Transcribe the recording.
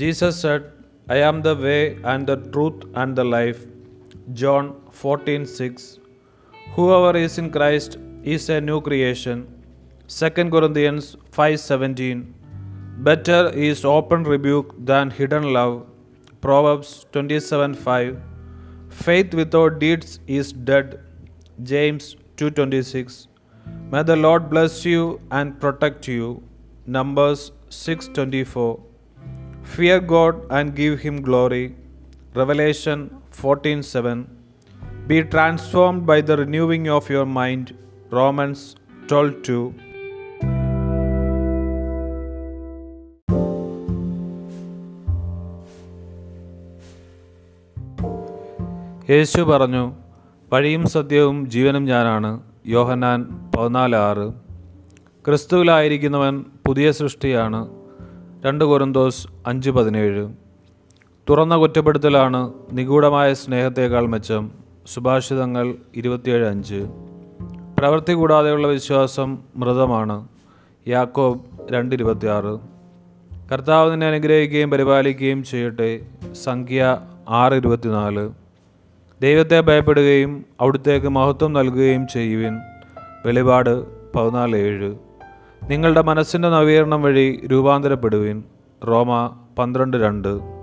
Jesus said, I am the way and the truth and the life. John 14 6. Whoever is in Christ is a new creation. 2 Corinthians 5:17. Better is open rebuke than hidden love. Proverbs 27:5. Faith without deeds is dead. James 2:26. May the Lord bless you and protect you. Numbers 6:24. Fear God and give him glory. Revelation 14:7. Be transformed by the renewing of your mind. Romans 12:2. യേശു പറഞ്ഞു വഴിയും സത്യവും ജീവനും ഞാനാണ് യോഹന്നാൻ പതിനാല് ആറ് ക്രിസ്തുവിലായിരിക്കുന്നവൻ പുതിയ സൃഷ്ടിയാണ് രണ്ട് കൊരന്തോസ് അഞ്ച് പതിനേഴ്. തുറന്ന കുറ്റപ്പെടുത്തലാണ് നിഗൂഢമായ സ്നേഹത്തേക്കാൾ മെച്ചം സുഭാഷിതങ്ങൾ ഇരുപത്തിയേഴ് അഞ്ച്. പ്രവൃത്തി കൂടാതെയുള്ള വിശ്വാസം മൃതമാണ്. യാക്കോബ് രണ്ട് ഇരുപത്തിയാറ്. കർത്താവ് നിന്നെ അനുഗ്രഹിക്കുകയും പരിപാലിക്കുകയും ചെയ്യട്ടെ. സംഖ്യ ആറ് ഇരുപത്തിനാല്. ദൈവത്തെ ഭയപ്പെടുകയും അവിടുത്തേക്ക് മഹത്വം നൽകുകയും ചെയ്യുവിൻ. വെളിപാട് പതിനാല് ഏഴ്. നിങ്ങളുടെ മനസ്സിന്റെ നവീകരണം വഴി രൂപാന്തരപ്പെടുവിൻ. റോമ പന്ത്രണ്ട് രണ്ട്.